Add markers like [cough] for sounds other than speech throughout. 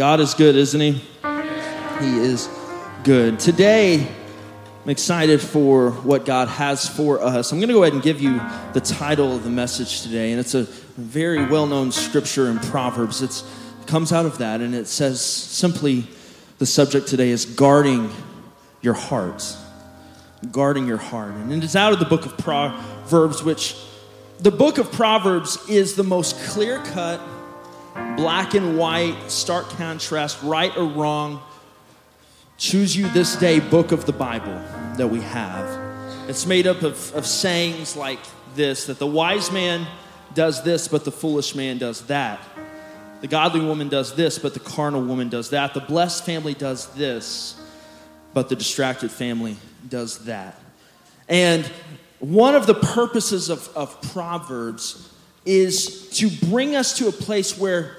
God is good, isn't He? He is good. Today, I'm excited for what God has for us. I'm going to go ahead and give you the title of the message today, and it's a very well known scripture in Proverbs. It's, it comes out of that, and it says simply the subject today is guarding your heart. Guarding your heart. And it is out of the book of Proverbs, which the book of Proverbs is the most clear cut, black and white, stark contrast, right or wrong. Choose you this day book of the Bible that we have. It's made up of, of sayings like this that the wise man does this, but the foolish man does that. The godly woman does this, but the carnal woman does that. The blessed family does this, but the distracted family does that. And one of the purposes of, of Proverbs is to bring us to a place where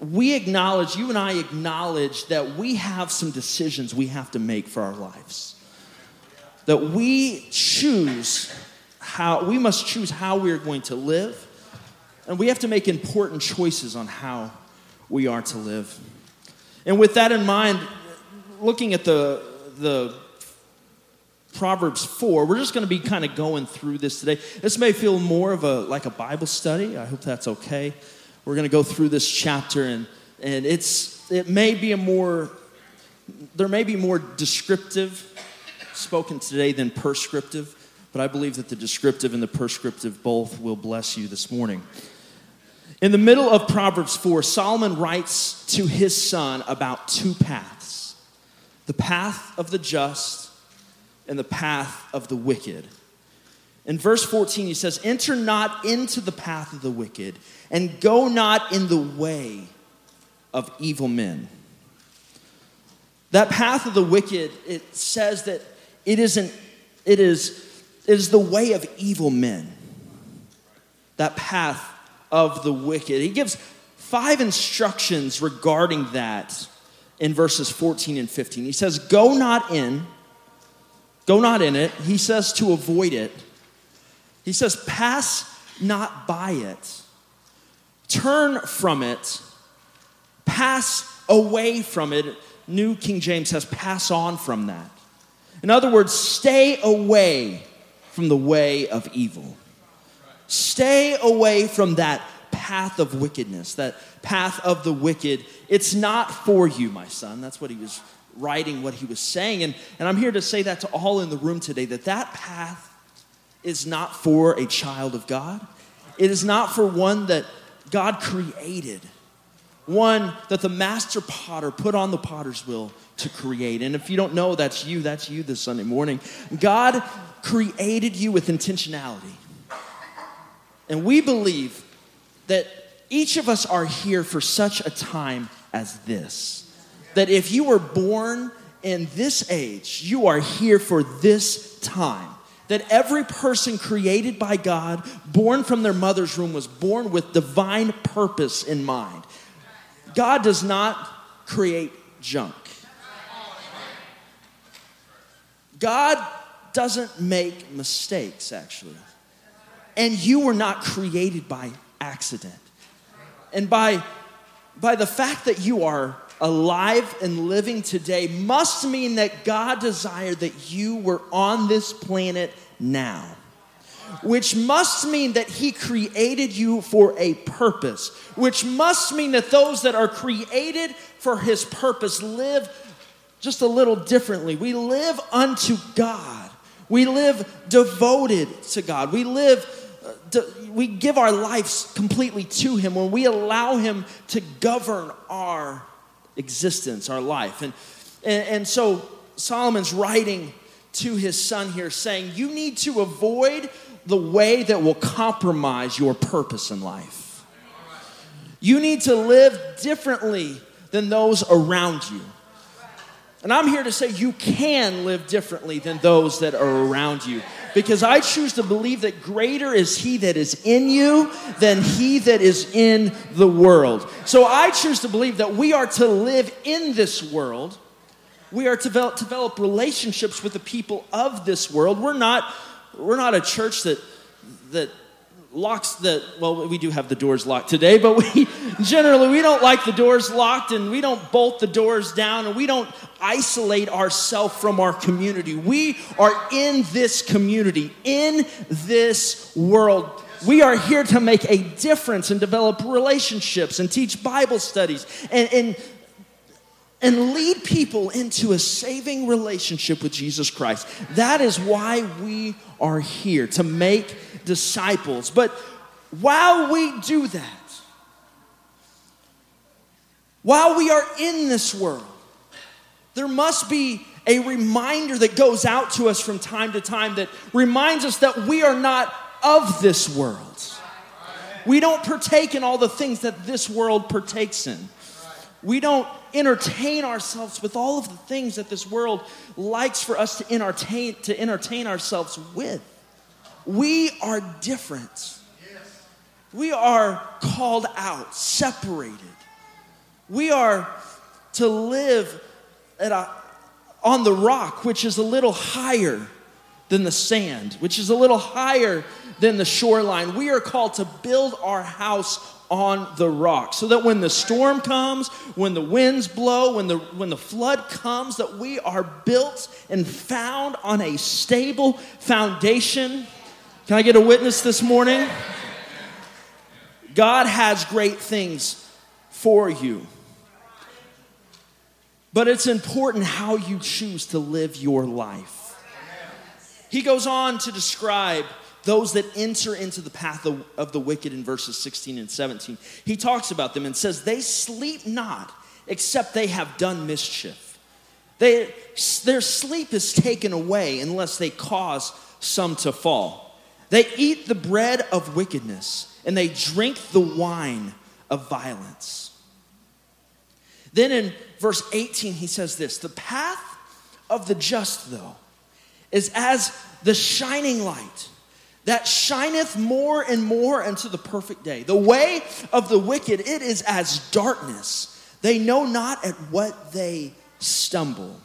we acknowledge, you and I acknowledge that we have some decisions we have to make for our lives. That we choose how, we must choose how we are going to live, and we have to make important choices on how we are to live. And with that in mind, looking at the, the Proverbs 4. We're just going to be kind of going through this today. This may feel more of a like a Bible study. I hope that's okay. We're going to go through this chapter and and it's it may be a more there may be more descriptive spoken today than prescriptive, but I believe that the descriptive and the prescriptive both will bless you this morning. In the middle of Proverbs 4, Solomon writes to his son about two paths the path of the just and the path of the wicked. In verse 14, he says, Enter not into the path of the wicked, and go not in the way of evil men. That path of the wicked, it says that it isn't, it is, it is the way of evil men. That path of the wicked. He gives five instructions regarding that in verses 14 and 15. He says, Go not in Go not in it. He says to avoid it. He says, pass not by it. Turn from it. Pass away from it. New King James says, pass on from that. In other words, stay away from the way of evil. Stay away from that path of wickedness, that path of the wicked. It's not for you, my son. That's what he was writing what he was saying. And, and I'm here to say that to all in the room today that that path is not for a child of God. It is not for one that God created, one that the master potter put on the potter's wheel to create. And if you don't know that's you, that's you this Sunday morning. God created you with intentionality. And we believe that each of us are here for such a time as this that if you were born in this age, you are here for this time. That every person created by God, born from their mother's womb, was born with divine purpose in mind. God does not create junk. God doesn't make mistakes, actually. And you were not created by accident. And by, by the fact that you are alive and living today must mean that God desired that you were on this planet now. Which must mean that He created you for a purpose. Which must mean that those that are created for His purpose live just a little differently. We live unto God. We live devoted to God. We live, uh, we give our lives completely to Him when we allow Him to govern our existence, our life. And, and, and so Solomon's writing to his son here saying, You need to avoid the way that will compromise your purpose in life. You need to live differently than those around you. And I'm here to say you can live differently than those that are around you. Because I choose to believe that greater is He that is in you than He that is in the world. So I choose to believe that we are to live in this world. We are to develop, develop relationships with the people of this world. We're not, we're not a church that, that locks the well we do have the doors locked today but we [laughs] generally we don't like the doors locked and we don't bolt the doors down and we don't isolate ourselves from our community we are in this community in this world we are here to make a difference and develop relationships and teach bible studies and, and and lead people into a saving relationship with Jesus Christ. That is why we are here to make disciples. But while we do that, while we are in this world, there must be a reminder that goes out to us from time to time that reminds us that we are not of this world. We don't partake in all the things that this world partakes in. We don't entertain ourselves with all of the things that this world likes for us to entertain, to entertain ourselves with. We are different. We are called out, separated. We are to live a, on the rock, which is a little higher than the sand, which is a little higher than the shoreline. We are called to build our house on the rock so that when the storm comes when the winds blow when the when the flood comes that we are built and found on a stable foundation can i get a witness this morning god has great things for you but it's important how you choose to live your life he goes on to describe those that enter into the path of, of, the wicked in verses 16 and 17. He talks about them and says, They sleep not except they have done mischief. They, their sleep is taken away unless they cause some to fall. They eat the bread of wickedness and they drink the wine of violence. Then in verse 18, he says this The path of the just, though, is as the shining light that shineth more and more unto the perfect day. The way of the wicked, it is as darkness. They know not at what they stumble.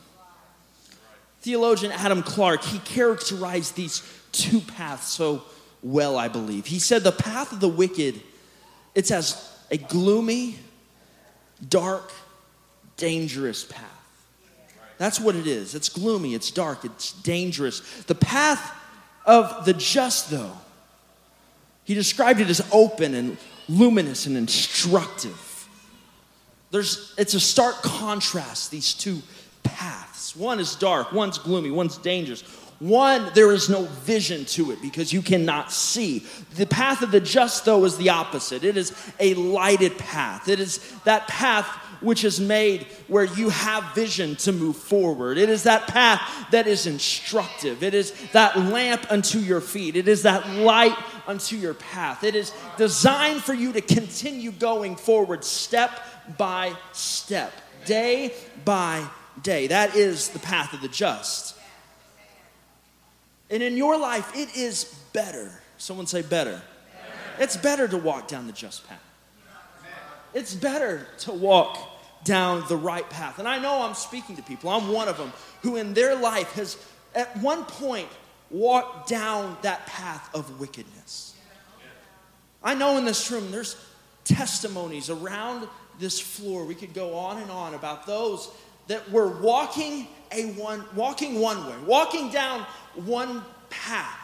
Theologian Adam Clarke, he characterized these two paths so well, I believe. He said the path of the wicked, it's as a gloomy, dark, dangerous path. That's what it is. It's gloomy, it's dark, it's dangerous. The path of the just, though, he described it as open and luminous and instructive. There's, it's a stark contrast, these two paths. One is dark, one's gloomy, one's dangerous. One, there is no vision to it because you cannot see. The path of the just, though, is the opposite. It is a lighted path. It is that path which is made where you have vision to move forward. It is that path that is instructive. It is that lamp unto your feet. It is that light unto your path. It is designed for you to continue going forward step by step, day by day. That is the path of the just. And in your life, it is better. Someone say better. better. It's better to walk down the just path. It's better to walk down the right path. And I know I'm speaking to people, I'm one of them, who in their life has at one point walked down that path of wickedness. I know in this room there's testimonies around this floor. We could go on and on about those that were walking a one walking one way, walking down one path.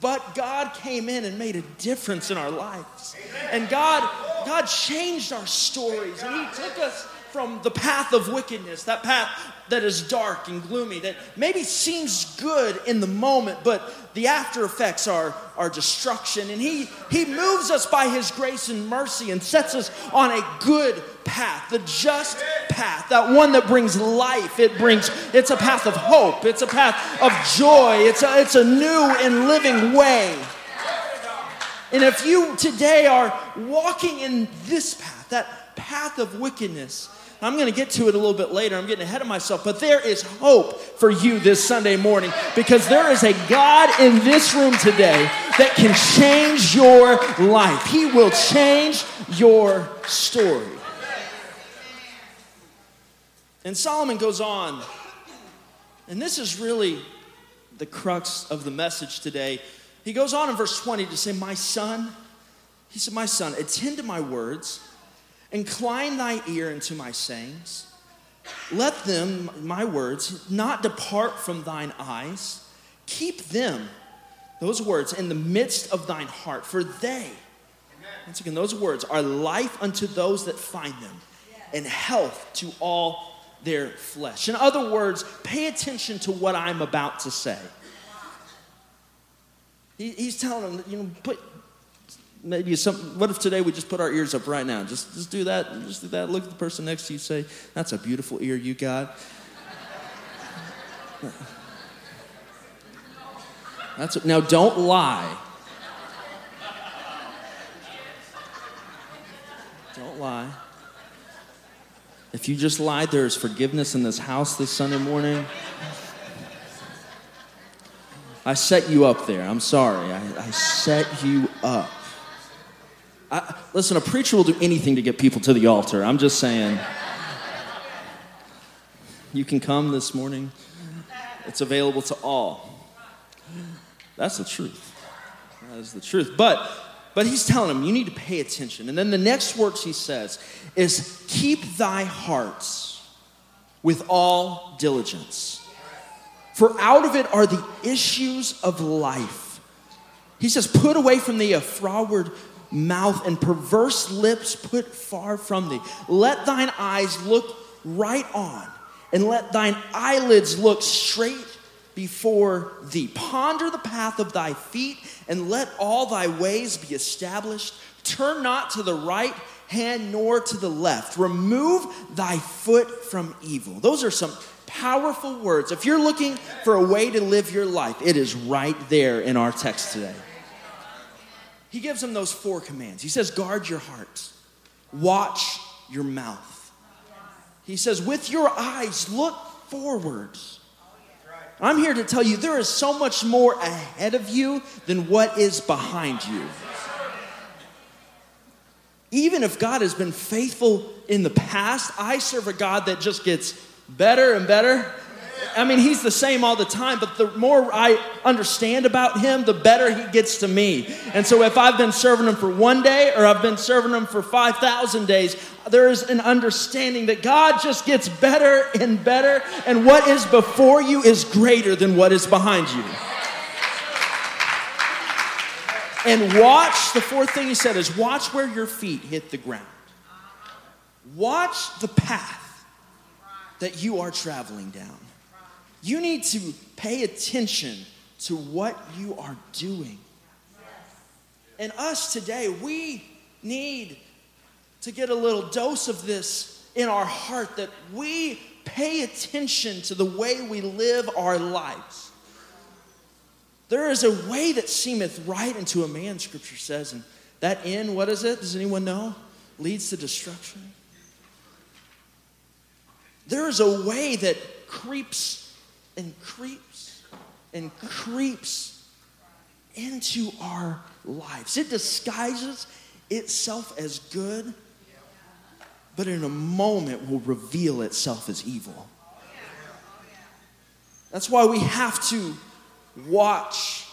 But God came in and made a difference in our lives. And God God changed our stories and He took us from the path of wickedness, that path that is dark and gloomy, that maybe seems good in the moment, but the after effects are, are destruction. And he, he moves us by His grace and mercy and sets us on a good path, the just path, that one that brings life. It brings, it's a path of hope, it's a path of joy, it's a, it's a new and living way. And if you today are walking in this path, that path of wickedness, I'm going to get to it a little bit later. I'm getting ahead of myself, but there is hope for you this Sunday morning because there is a God in this room today that can change your life. He will change your story. And Solomon goes on, and this is really the crux of the message today. He goes on in verse 20 to say, My son, he said, My son, attend to my words, incline thy ear unto my sayings. Let them, my words, not depart from thine eyes. Keep them, those words, in the midst of thine heart, for they, once again, those words are life unto those that find them, and health to all their flesh. In other words, pay attention to what I'm about to say. He's telling them, you know, put maybe some. What if today we just put our ears up right now? Just just do that. Just do that. Look at the person next to you. Say, "That's a beautiful ear you got." [laughs] That's now. Don't lie. Don't lie. If you just lied, there is forgiveness in this house this Sunday morning. I set you up there. I'm sorry. I, I set you up. I, listen, a preacher will do anything to get people to the altar. I'm just saying. You can come this morning, it's available to all. That's the truth. That is the truth. But but he's telling them, you need to pay attention. And then the next words he says is, keep thy hearts with all diligence. For out of it are the issues of life. He says, put away from thee a froward mouth and perverse lips put far from thee. Let thine eyes look right on, and let thine eyelids look straight before thee. Ponder the path of thy feet, and let all thy ways be established. Turn not to the right hand nor to the left. Remove thy foot from evil. Those are some powerful words. If you're looking for a way to live your life, it is right there in our text today. He gives them those four commands. He says, guard your heart, watch your mouth. He says, with your eyes, look forward. I'm here to tell you there is so much more ahead of you than what is behind you. Even if God has been faithful in the past, I serve a God that just gets better and better I mean, he's the same all the time, but the more I understand about him, the better he gets to me. And so if I've been serving him for one day or I've been serving him for 5,000 days, there is an understanding that God just gets better and better, and what is before you is greater than what is behind you. And watch, the fourth thing he said is watch where your feet hit the ground. Watch the path that you are traveling down. You need to pay attention to what you are doing. And us today, we need to get a little dose of this in our heart that we pay attention to the way we live our lives. There is a way that seemeth right unto a man, scripture says, and that end, what is it? Does anyone know? Leads to destruction. There is a way that creeps and creeps and creeps into our lives. It disguises itself as good, but in a moment will reveal itself as evil. That's why we have to watch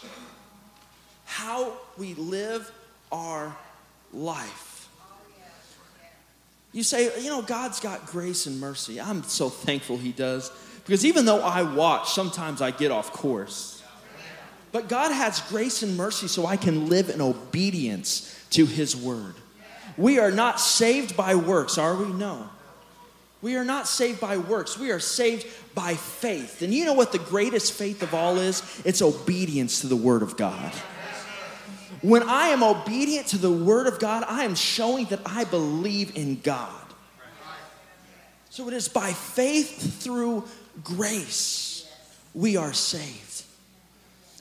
how we live our life. You say, you know, God's got grace and mercy. I'm so thankful He does. Because even though I watch, sometimes I get off course. But God has grace and mercy so I can live in obedience to His word. We are not saved by works, are we? No. We are not saved by works. We are saved by faith. And you know what the greatest faith of all is? It's obedience to the Word of God. When I am obedient to the Word of God, I am showing that I believe in God. So it is by faith through grace we are saved.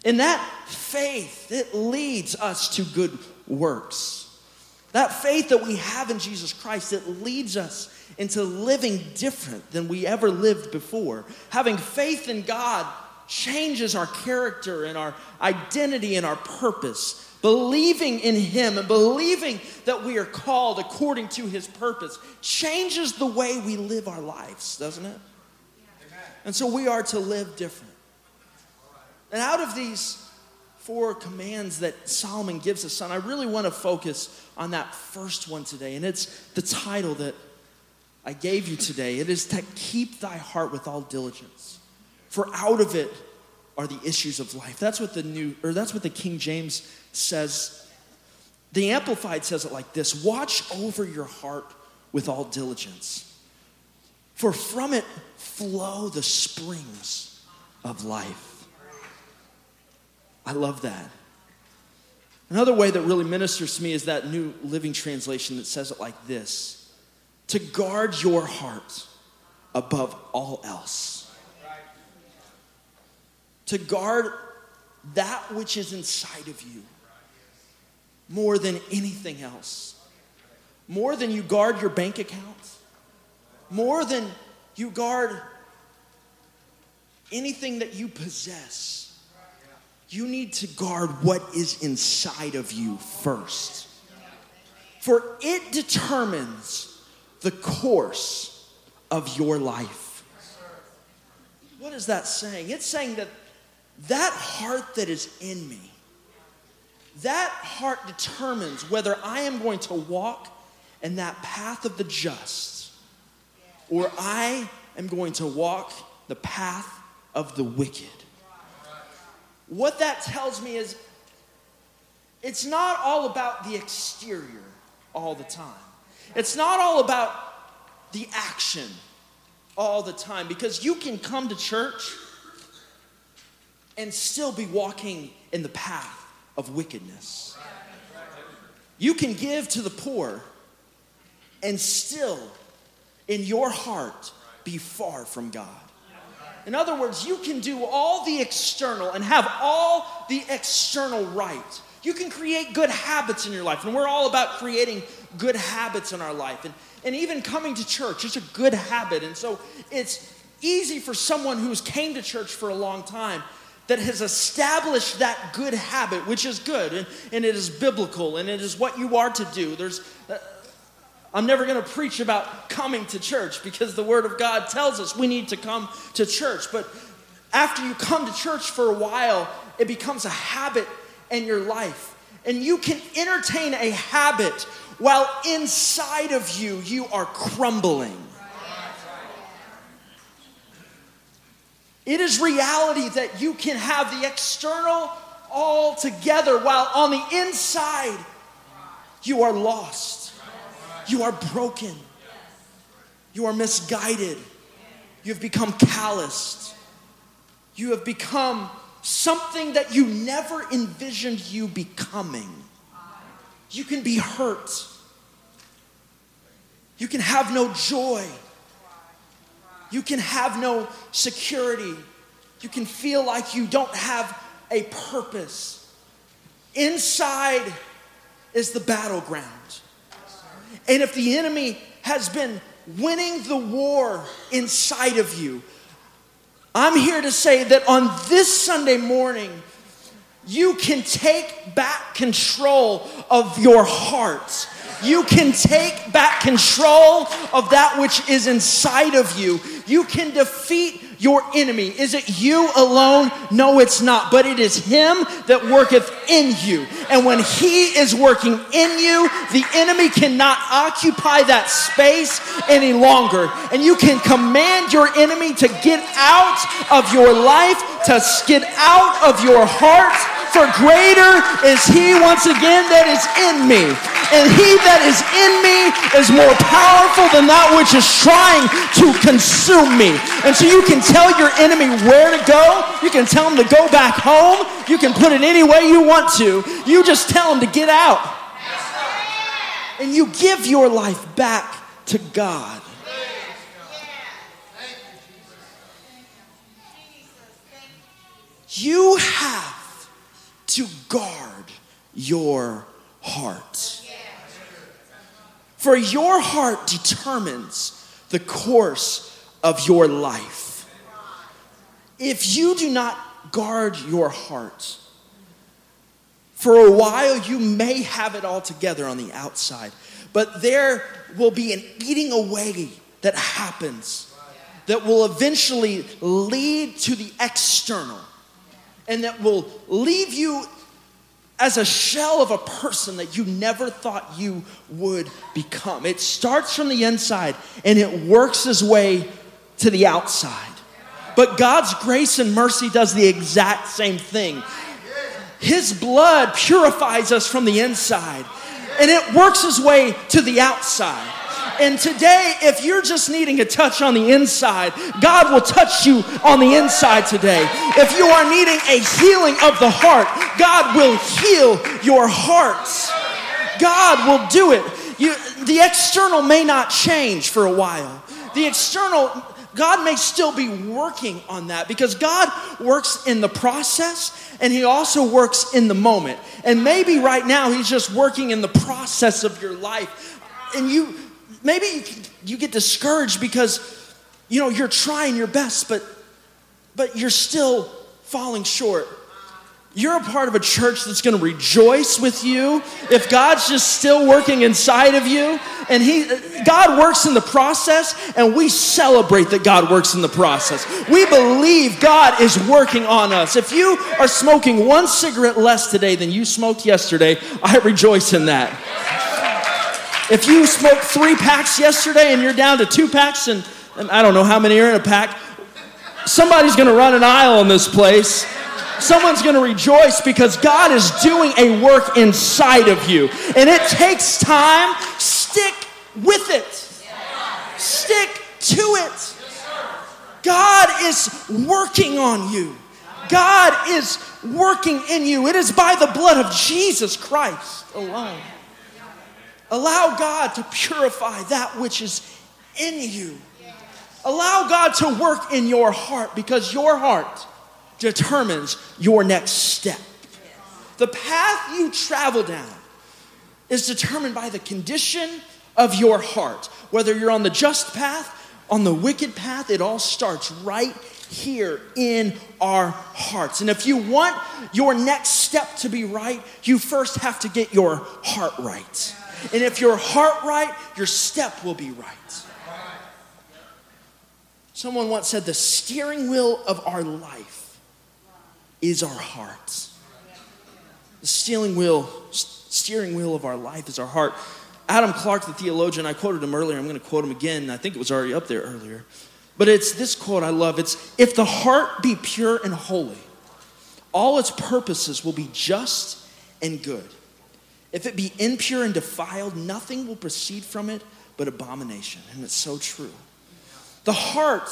And that faith, it leads us to good works. That faith that we have in Jesus Christ, it leads us into living different than we ever lived before. Having faith in God changes our character and our identity and our purpose. Believing in Him and believing that we are called according to His purpose changes the way we live our lives, doesn't it? And so we are to live different. And out of these four commands that Solomon gives his son, I really want to focus on that first one today. And it's the title that I gave you today. It is to keep thy heart with all diligence, for out of it are the issues of life. That's what the new, or that's what the King James says. The Amplified says it like this Watch over your heart with all diligence, for from it flow the springs of life. I love that. Another way that really ministers to me is that New Living Translation that says it like this to guard your heart above all else. To guard that which is inside of you more than anything else. More than you guard your bank account, more than you guard anything that you possess. You need to guard what is inside of you first. For it determines the course of your life. What is that saying? It's saying that that heart that is in me, that heart determines whether I am going to walk in that path of the just or I am going to walk the path of the wicked. What that tells me is it's not all about the exterior all the time. It's not all about the action all the time because you can come to church and still be walking in the path of wickedness. You can give to the poor and still, in your heart, be far from God. In other words, you can do all the external and have all the external right. You can create good habits in your life, and we're all about creating good habits in our life. And, and even coming to church is a good habit. And so it's easy for someone who's came to church for a long time that has established that good habit, which is good and, and it is biblical and it is what you are to do. There's, I'm never going to preach about coming to church because the Word of God tells us we need to come to church. But after you come to church for a while, it becomes a habit in your life. And you can entertain a habit while inside of you, you are crumbling. It is reality that you can have the external all together while on the inside you are lost. You are broken. You are misguided. You have become calloused. You have become something that you never envisioned you becoming. You can be hurt. You can have no joy. You can have no security. You can feel like you don't have a purpose. Inside is the battleground. And if the enemy has been winning the war inside of you, I'm here to say that on this Sunday morning, you can take back control of your heart you can take back control of that which is inside of you. You can defeat your enemy. Is it you alone? No, it's not. But it is Him that worketh in you. And when He is working in you, the enemy cannot occupy that space any longer. And you can command your enemy to get out of your life, to get out of your heart. For greater is He once again that is in me and he that is in me is more powerful than that which is trying to consume me. And so you can tell your enemy where to go. You can tell him to go back home. You can put it any way you want to. You just tell him to get out. And you give your life back to God. You have to guard your heart. For your heart determines the course of your life. If you do not guard your heart, for a while you may have it all together on the outside, but there will be an eating away that happens that will eventually lead to the external and that will leave you as a shell of a person that you never thought you would become. It starts from the inside and it works its way to the outside. But God's grace and mercy does the exact same thing. His blood purifies us from the inside and it works its way to the outside. And today, if you're just needing a touch on the inside, God will touch you on the inside today. If you are needing a healing of the heart, God will heal your hearts. God will do it. You, the external may not change for a while. The external, God may still be working on that because God works in the process and He also works in the moment. And maybe right now He's just working in the process of your life. And you, maybe you, get discouraged because you know you're trying your best but but you're still falling short you're a part of a church that's going to rejoice with you. If god's just still working inside of you and he god works in the process and we celebrate that god works in the process. We believe god is working on us. If you are smoking one cigarette less today than you smoked yesterday i rejoice in that. If you smoked three packs yesterday and you're down to two packs, and, and I don't know how many are in a pack, somebody's gonna run an aisle in this place. Someone's gonna rejoice because God is doing a work inside of you. And it takes time. Stick with it, stick to it. God is working on you. God is working in you. It is by the blood of Jesus Christ alone. Allow God to purify that which is in you. Allow God to work in your heart because your heart determines your next step. The path you travel down is determined by the condition of your heart. Whether you're on the just path, on the wicked path, it all starts right here in our hearts. And if you want your next step to be right, you first have to get your heart right. And if your heart right, your step will be right. Someone once said the steering wheel of our life is our hearts. The steering wheel, steering wheel of our life is our heart. Adam Clarke, the theologian, I quoted him earlier. I'm going to quote him again. I think it was already up there earlier. But it's this quote I love. It's if the heart be pure and holy, all its purposes will be just and good. If it be impure and defiled, nothing will proceed from it but abomination. And it's so true. The heart,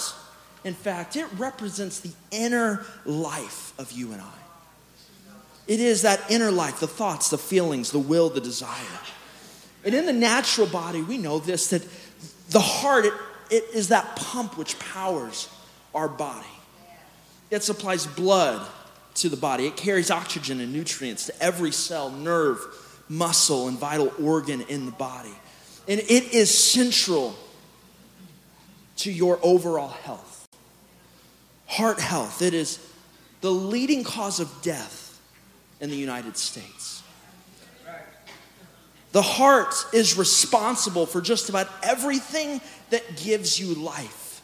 in fact, it represents the inner life of you and I. It is that inner life, the thoughts, the feelings, the will, the desire. And in the natural body, we know this that the heart, it, it is that pump which powers our body. It supplies blood to the body, it carries oxygen and nutrients to every cell, nerve, muscle and vital organ in the body. And it is central to your overall health. Heart health, it is the leading cause of death in the United States. The heart is responsible for just about everything that gives you life.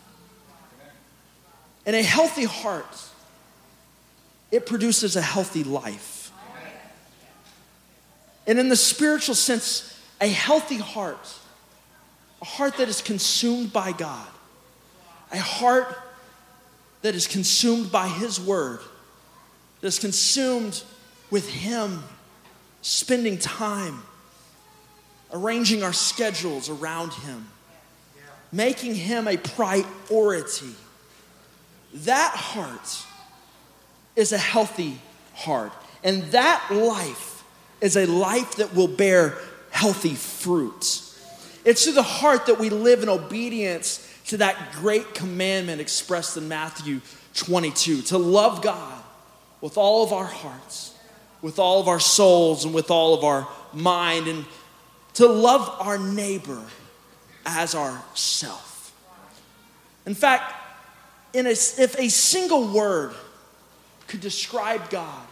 And a healthy heart, it produces a healthy life. And in the spiritual sense, a healthy heart, a heart that is consumed by God, a heart that is consumed by His Word, that is consumed with Him, spending time, arranging our schedules around Him, making Him a priority. That heart is a healthy heart. And that life is a life that will bear healthy fruit. It's through the heart that we live in obedience to that great commandment expressed in Matthew 22 to love God with all of our hearts, with all of our souls, and with all of our mind, and to love our neighbor as ourself. In fact, in a, if a single word could describe God,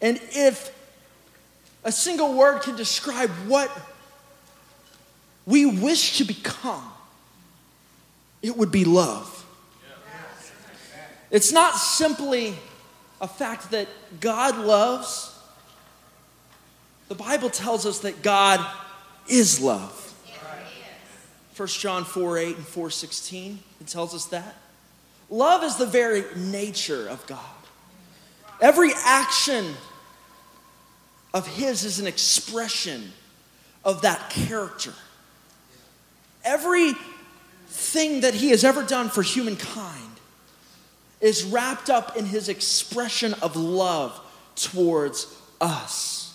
and if a single word can describe what we wish to become, it would be love. It's not simply a fact that God loves, the Bible tells us that God is love. 1 John 4 8 and 4 16, it tells us that. Love is the very nature of God. Every action of His is an expression of that character. Everything that He has ever done for humankind is wrapped up in His expression of love towards us.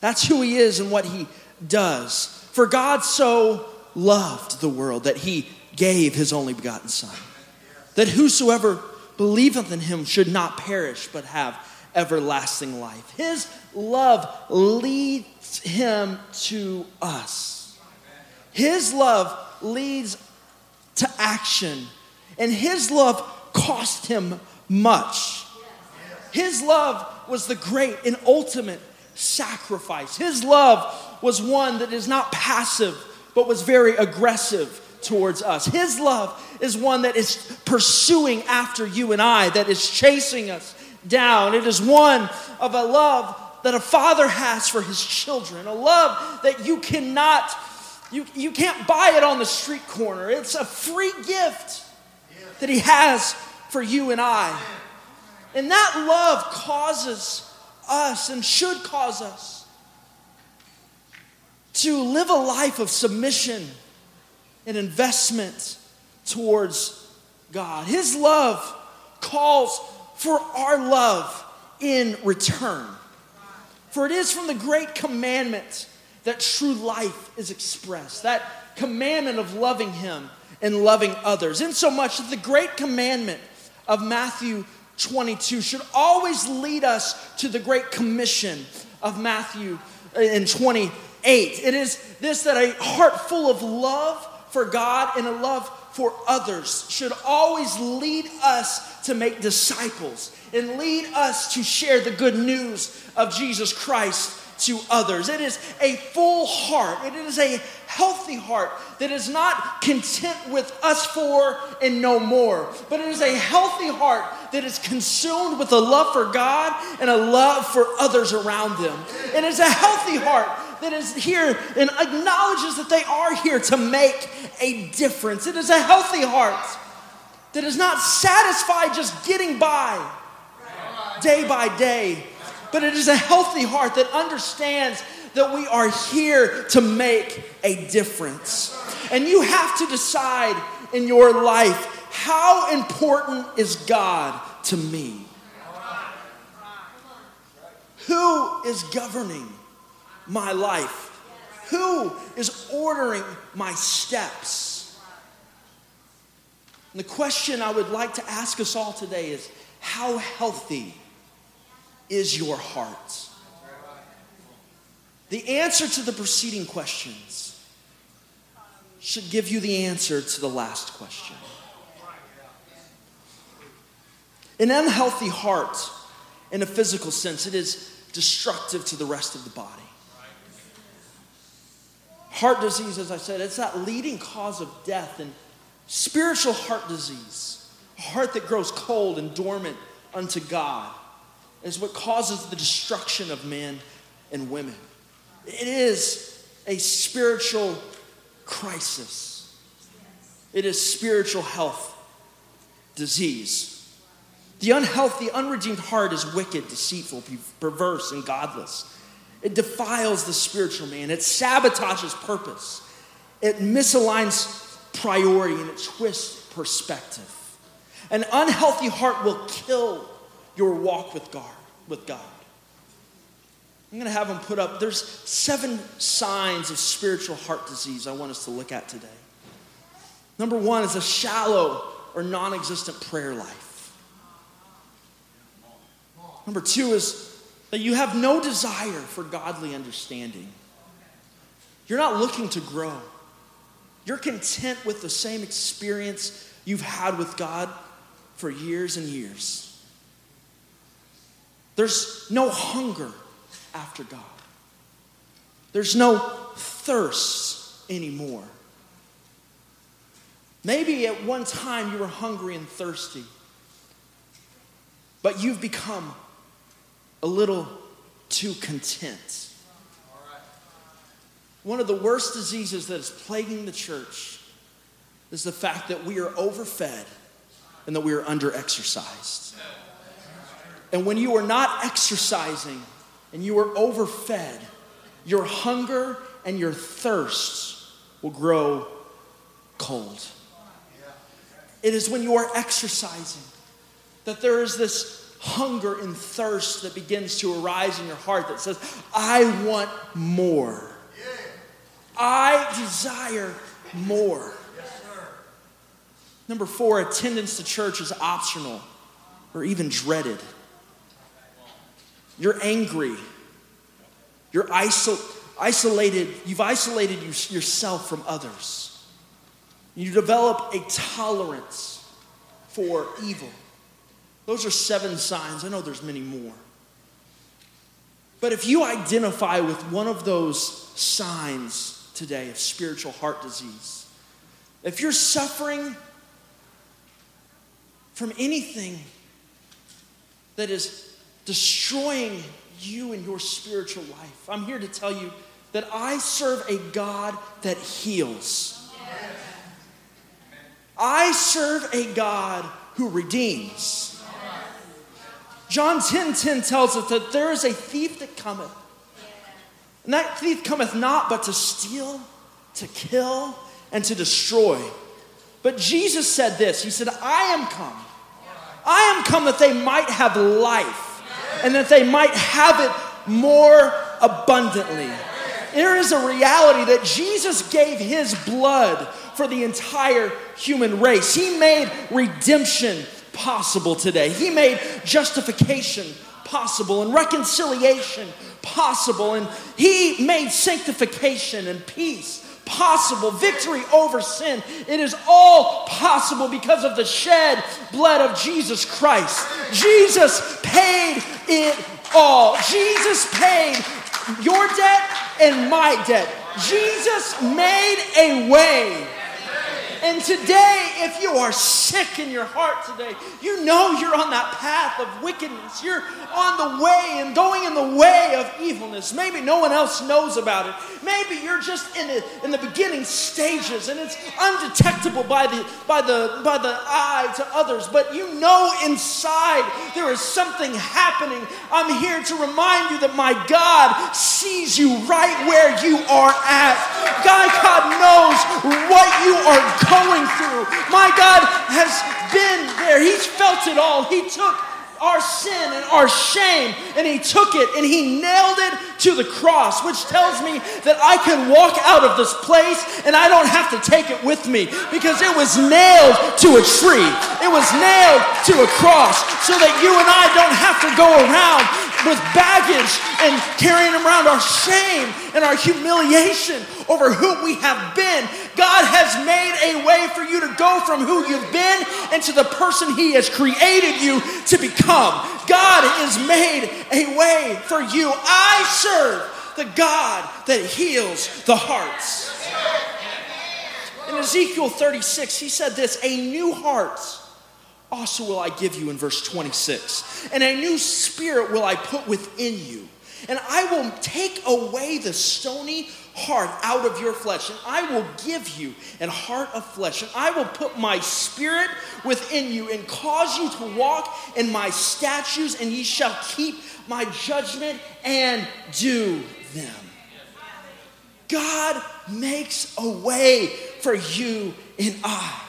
That's who He is and what He does. For God so loved the world that He gave His only begotten Son, that whosoever believeth in Him should not perish but have everlasting life. His love leads him to us. His love leads to action. And his love cost him much. His love was the great and ultimate sacrifice. His love was one that is not passive, but was very aggressive towards us. His love is one that is pursuing after you and I, that is chasing us down. It is one of a love that a father has for his children, a love that you cannot, you, you can't buy it on the street corner. It's a free gift that he has for you and I. And that love causes us and should cause us to live a life of submission and investment towards God. His love calls for our love in return. For it is from the great commandment that true life is expressed, that commandment of loving Him and loving others. Insomuch that the great commandment of Matthew 22 should always lead us to the great commission of Matthew in 28. It is this that a heart full of love for God and a love for others should always lead us to make disciples and lead us to share the good news of Jesus Christ to others. It is a full heart, it is a healthy heart that is not content with us for and no more, but it is a healthy heart that is consumed with a love for God and a love for others around them. It is a healthy heart that is here and acknowledges that they are here to make a difference. It is a healthy heart that is not satisfied just getting by day by day, but it is a healthy heart that understands that we are here to make a difference. And you have to decide in your life how important is God to me? Who is governing my life? Who is ordering my steps? And the question I would like to ask us all today is how healthy is your heart? The answer to the preceding questions should give you the answer to the last question. An unhealthy heart, in a physical sense, it is destructive to the rest of the body. Heart disease, as I said, it's that leading cause of death. And spiritual heart disease, a heart that grows cold and dormant unto God, is what causes the destruction of men and women. It is a spiritual crisis, it is spiritual health disease. The unhealthy, unredeemed heart is wicked, deceitful, perverse, and godless. It defiles the spiritual man. It sabotages purpose. It misaligns priority and it twists perspective. An unhealthy heart will kill your walk with God. With God. I'm going to have them put up. There's seven signs of spiritual heart disease I want us to look at today. Number one is a shallow or non existent prayer life. Number two is that you have no desire for godly understanding. You're not looking to grow. You're content with the same experience you've had with God for years and years. There's no hunger after God, there's no thirst anymore. Maybe at one time you were hungry and thirsty, but you've become a little too content. One of the worst diseases that is plaguing the church is the fact that we are overfed and that we are underexercised. And when you are not exercising and you are overfed, your hunger and your thirst will grow cold. It is when you are exercising that there is this hunger and thirst that begins to arise in your heart that says, I want more. I desire more. Number four, attendance to church is optional or even dreaded. You're angry. You're isol- isolated. You've isolated yourself from others. You develop a tolerance for evil. Those are seven signs. I know there's many more. But if you identify with one of those signs today of spiritual heart disease, if you're suffering from anything that is destroying you and your spiritual life. I'm here to tell you that I serve a God that heals. I serve a God who redeems. John 10 10 tells us that there is a thief that cometh. And that thief cometh not but to steal, to kill, and to destroy. But Jesus said this He said, I am come. I am come that they might have life and that they might have it more abundantly. There is a reality that Jesus gave his blood for the entire human race. He made redemption possible today, He made justification possible and reconciliation possible, and He made sanctification and peace possible. Victory over sin. It is all possible because of the shed blood of Jesus Christ. Jesus paid it all. Jesus paid your debt and my debt. Jesus made a way and today, if you are sick in your heart today, you know you're on that path of wickedness. You're on the way and going in the way of evilness. Maybe no one else knows about it. Maybe you're just in the, in the beginning stages and it's undetectable by the, by, the, by the eye to others, but you know inside there is something happening. I'm here to remind you that my God sees you right where you are at. God, God knows what you are going through. My God has been there. He's felt it all. He took our sin and our shame and he took it and he nailed it to the cross, which tells me that I can walk out of this place and I don't have to take it with me because it was nailed to a tree. It was nailed to a cross so that you and I don't have to go around with baggage and carrying around our shame and our humiliation over who we have been. God has made a way for you to go from who you've been and to the person He has created you to become. God has made a way for you. I serve the God that heals the hearts. In Ezekiel 36, he said this A new heart also will I give you in verse 26, and a new spirit will I put within you. And I will take away the stony heart out of your flesh, and I will give you an heart of flesh, and I will put my spirit within you and cause you to walk in my statutes, and ye shall keep my judgment and do them. God makes a way for you and I.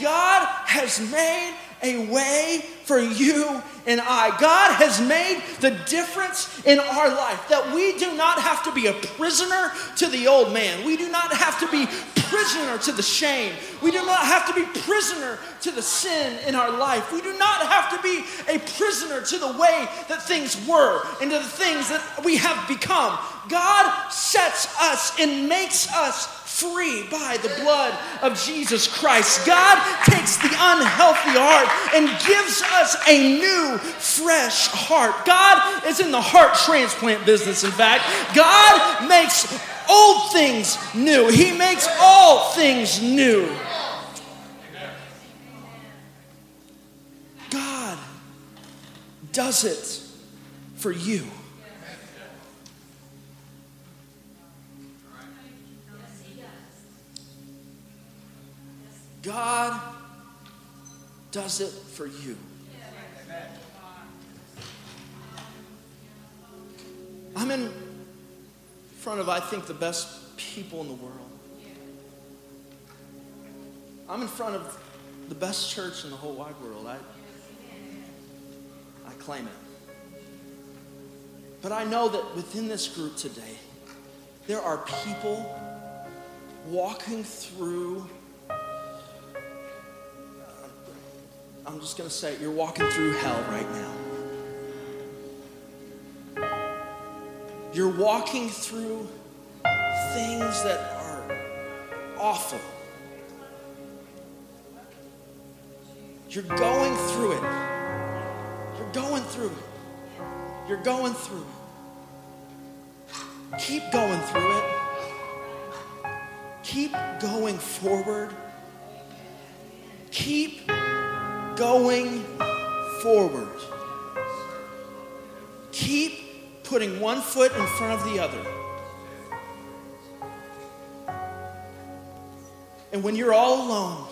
God has made a way for you and I. God has made the difference in our life that we do not have to be a prisoner to the old man. We do not have to be prisoner to the shame. We do not have to be prisoner to the sin in our life. We do not have to be a prisoner to the way that things were and to the things that we have become. God sets us and makes us free by the blood of Jesus Christ. God takes the unhealthy heart and gives us a new, fresh heart. God is in the heart transplant business, in fact. God makes old things new, He makes all things new. God does it for you. God does it for you. I'm in front of, I think, the best people in the world. I'm in front of the best church in the whole wide world. I, I claim it. But I know that within this group today, there are people walking through I'm just going to say, you're walking through hell right now. You're walking through things that are awful. You're going through it. You're going through it. You're going through it. Keep going through it. Keep going forward. Keep going forward. Keep putting one foot in front of the other. And when you're all alone,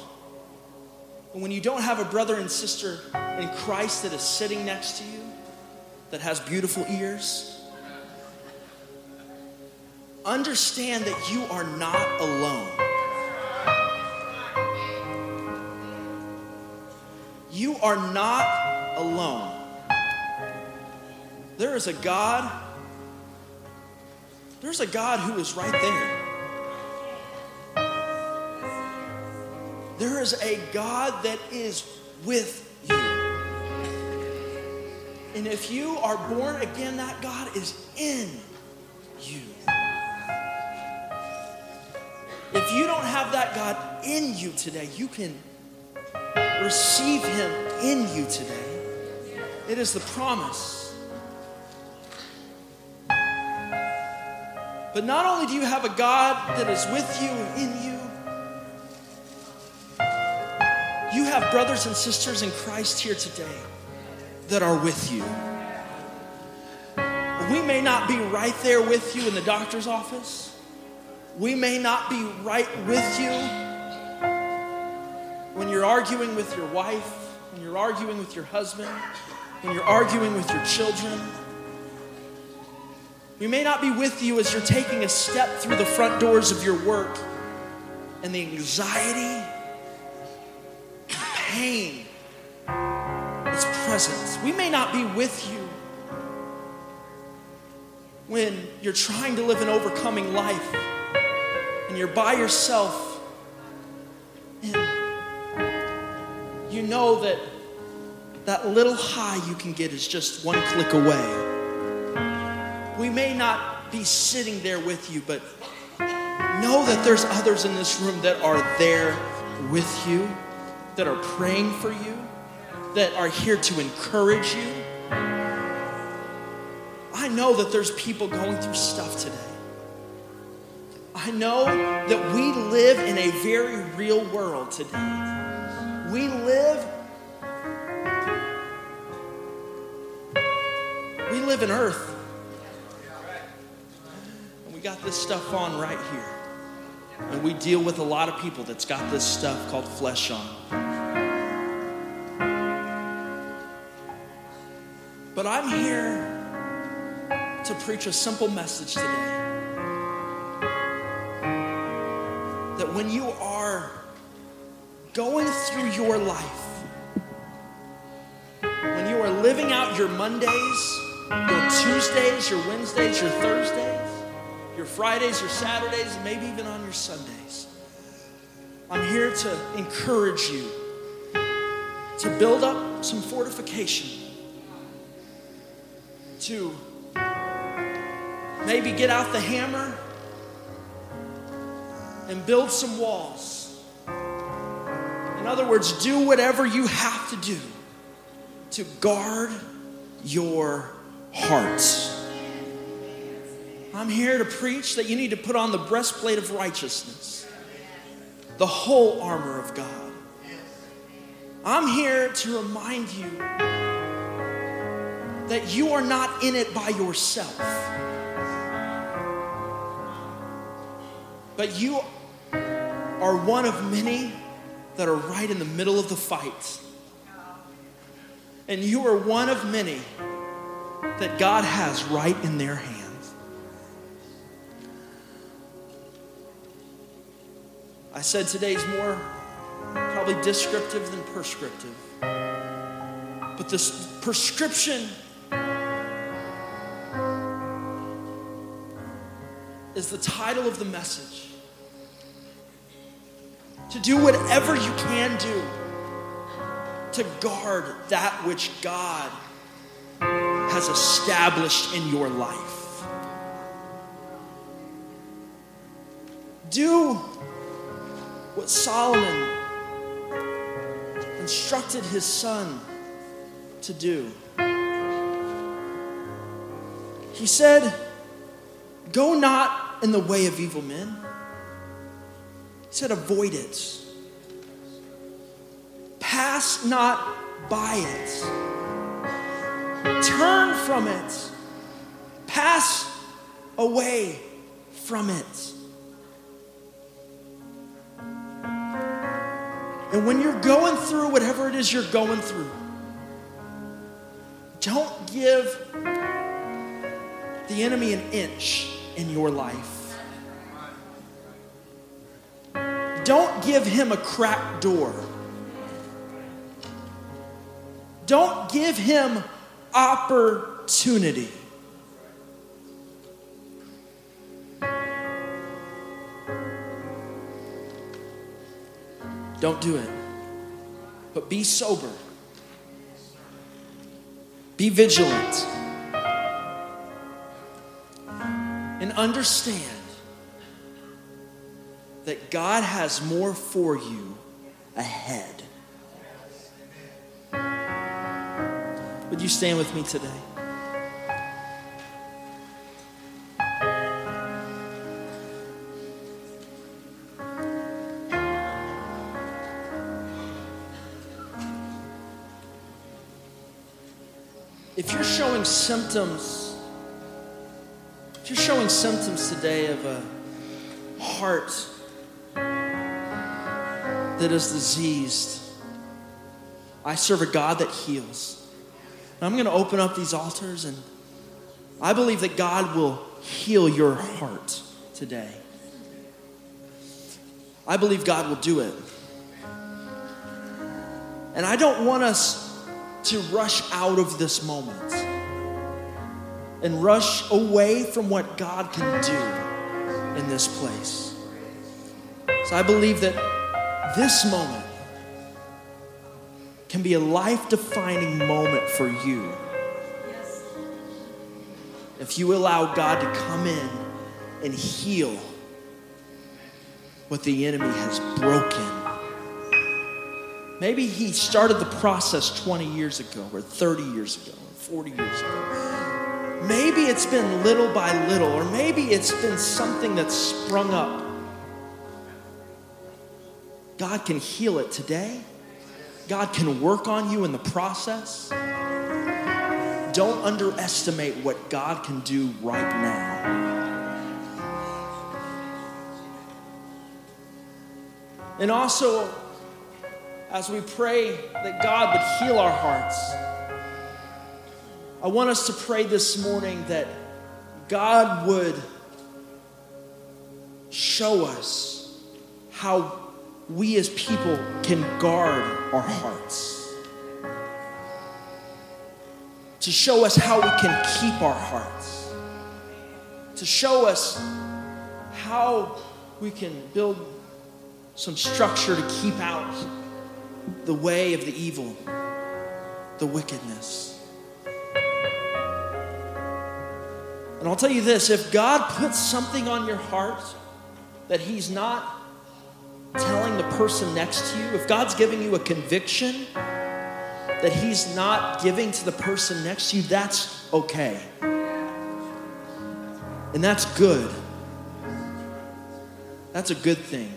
and when you don't have a brother and sister in Christ that is sitting next to you, that has beautiful ears, understand that you are not alone. Are not alone. There is a God, there's a God who is right there. There is a God that is with you. And if you are born again, that God is in you. If you don't have that God in you today, you can receive Him in you today. It is the promise. But not only do you have a God that is with you and in you, you have brothers and sisters in Christ here today that are with you. We may not be right there with you in the doctor's office. We may not be right with you when you're arguing with your wife, when you're arguing with your husband, when you're arguing with your children. We may not be with you as you're taking a step through the front doors of your work and the anxiety, and pain is present. We may not be with you when you're trying to live an overcoming life and you're by yourself you know that that little high you can get is just one click away. We may not be sitting there with you, but know that there's others in this room that are there with you, that are praying for you, that are here to encourage you. I know that there's people going through stuff today. I know that we live in a very real world today. We live we live in earth. And we got this stuff on right here. And we deal with a lot of people that's got this stuff called flesh on. But I'm here to preach a simple message today. That when you going through your life, when you are living out your Mondays, your Tuesdays, your Wednesdays, your Thursdays, your Fridays, your Saturdays, maybe even on your Sundays, I'm here to encourage you to build up some fortification, to maybe get out the hammer and build some walls other words, do whatever you have to do to guard your hearts. I'm here to preach that you need to put on the breastplate of righteousness, the whole armor of God. I'm here to remind you that you are not in it by yourself, but you are one of many that are right in the middle of the fight. And you are one of many that God has right in their hands. I said today's more probably descriptive than prescriptive. But this prescription is the title of the message. To do whatever you can do to guard that which God has established in your life. Do what Solomon instructed his son to do. He said, Go not in the way of evil men. He said, Avoid it. Pass not by it. Turn from it. Pass away from it. And when you're going through whatever it is you're going through, don't give the enemy an inch in your life. Don't give him a cracked door. Don't give him opportunity. Don't do it. But be sober. Be vigilant. And understand that God has more for you ahead. Would you stand with me today? If you're showing symptoms, if you're showing symptoms today of a heart that is diseased, I serve a God that heals. And I'm going to open up these altars, and I believe that God will heal your heart today. I believe God will do it. And I don't want us to rush out of this moment and rush away from what God can do in this place. So I believe that this moment can be a life defining moment for you. If you allow God to come in and heal what the enemy has broken. Maybe he started the process 20 years ago, or 30 years ago, or 40 years ago. Maybe it's been little by little, or maybe it's been something that's sprung up. God can heal it today. God can work on you in the process. Don't underestimate what God can do right now. And also, as we pray that God would heal our hearts, I want us to pray this morning that God would show us how we as people can guard our hearts. To show us how we can keep our hearts. To show us how we can build some structure to keep out the way of the evil, the wickedness. And I'll tell you this if God puts something on your heart that He's not telling the person next to you, if God's giving you a conviction that He's not giving to the person next to you, that's okay. And that's good. That's a good thing.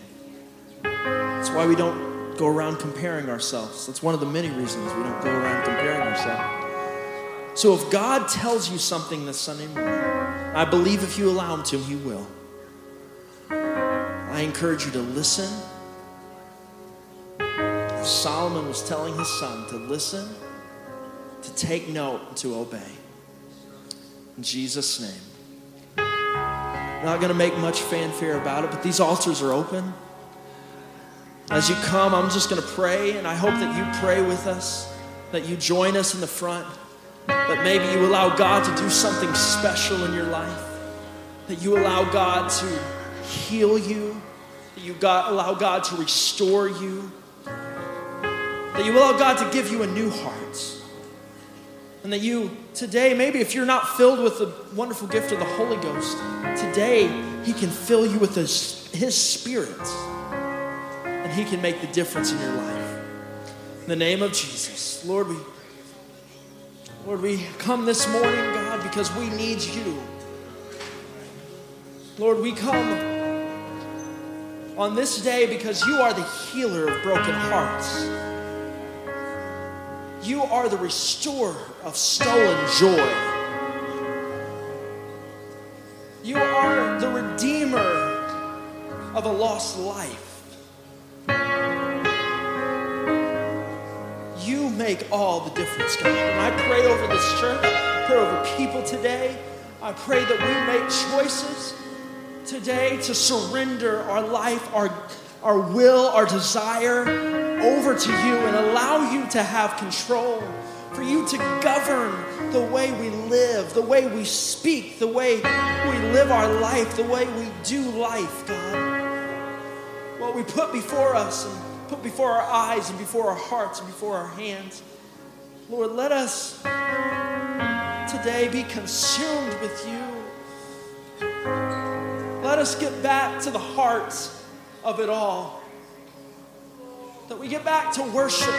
That's why we don't go around comparing ourselves. That's one of the many reasons we don't go around comparing ourselves. So if God tells you something this Sunday morning, I believe if you allow Him to, He will. I encourage you to listen. Solomon was telling his son to listen, to take note, to obey. In Jesus' name. Not going to make much fanfare about it, but these altars are open. As you come, I'm just going to pray, and I hope that you pray with us, that you join us in the front, that maybe you allow God to do something special in your life, that you allow God to heal you, that you allow God to restore you, that you allow God to give you a new heart. And that you, today, maybe if you're not filled with the wonderful gift of the Holy Ghost, today He can fill you with His, his Spirit. And He can make the difference in your life. In the name of Jesus, Lord, we, Lord, we come this morning, God, because we need you. Lord, we come on this day because you are the healer of broken hearts. You are the restorer of stolen joy. You are the redeemer of a lost life. You make all the difference, God. And I pray over this church, pray over people today. I pray that we make choices today to surrender our life, our, our will, our desire over to you and allow you to have control, for you to govern the way we live, the way we speak, the way we live our life, the way we do life, God. What we put before us and put before our eyes and before our hearts and before our hands. Lord, let us today be consumed with you. Let us get back to the heart of it all. That we get back to worship,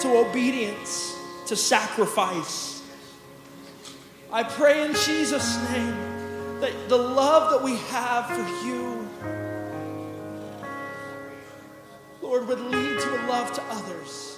to obedience, to sacrifice. I pray in Jesus' name that the love that we have for you, Lord, would lead to a love to others.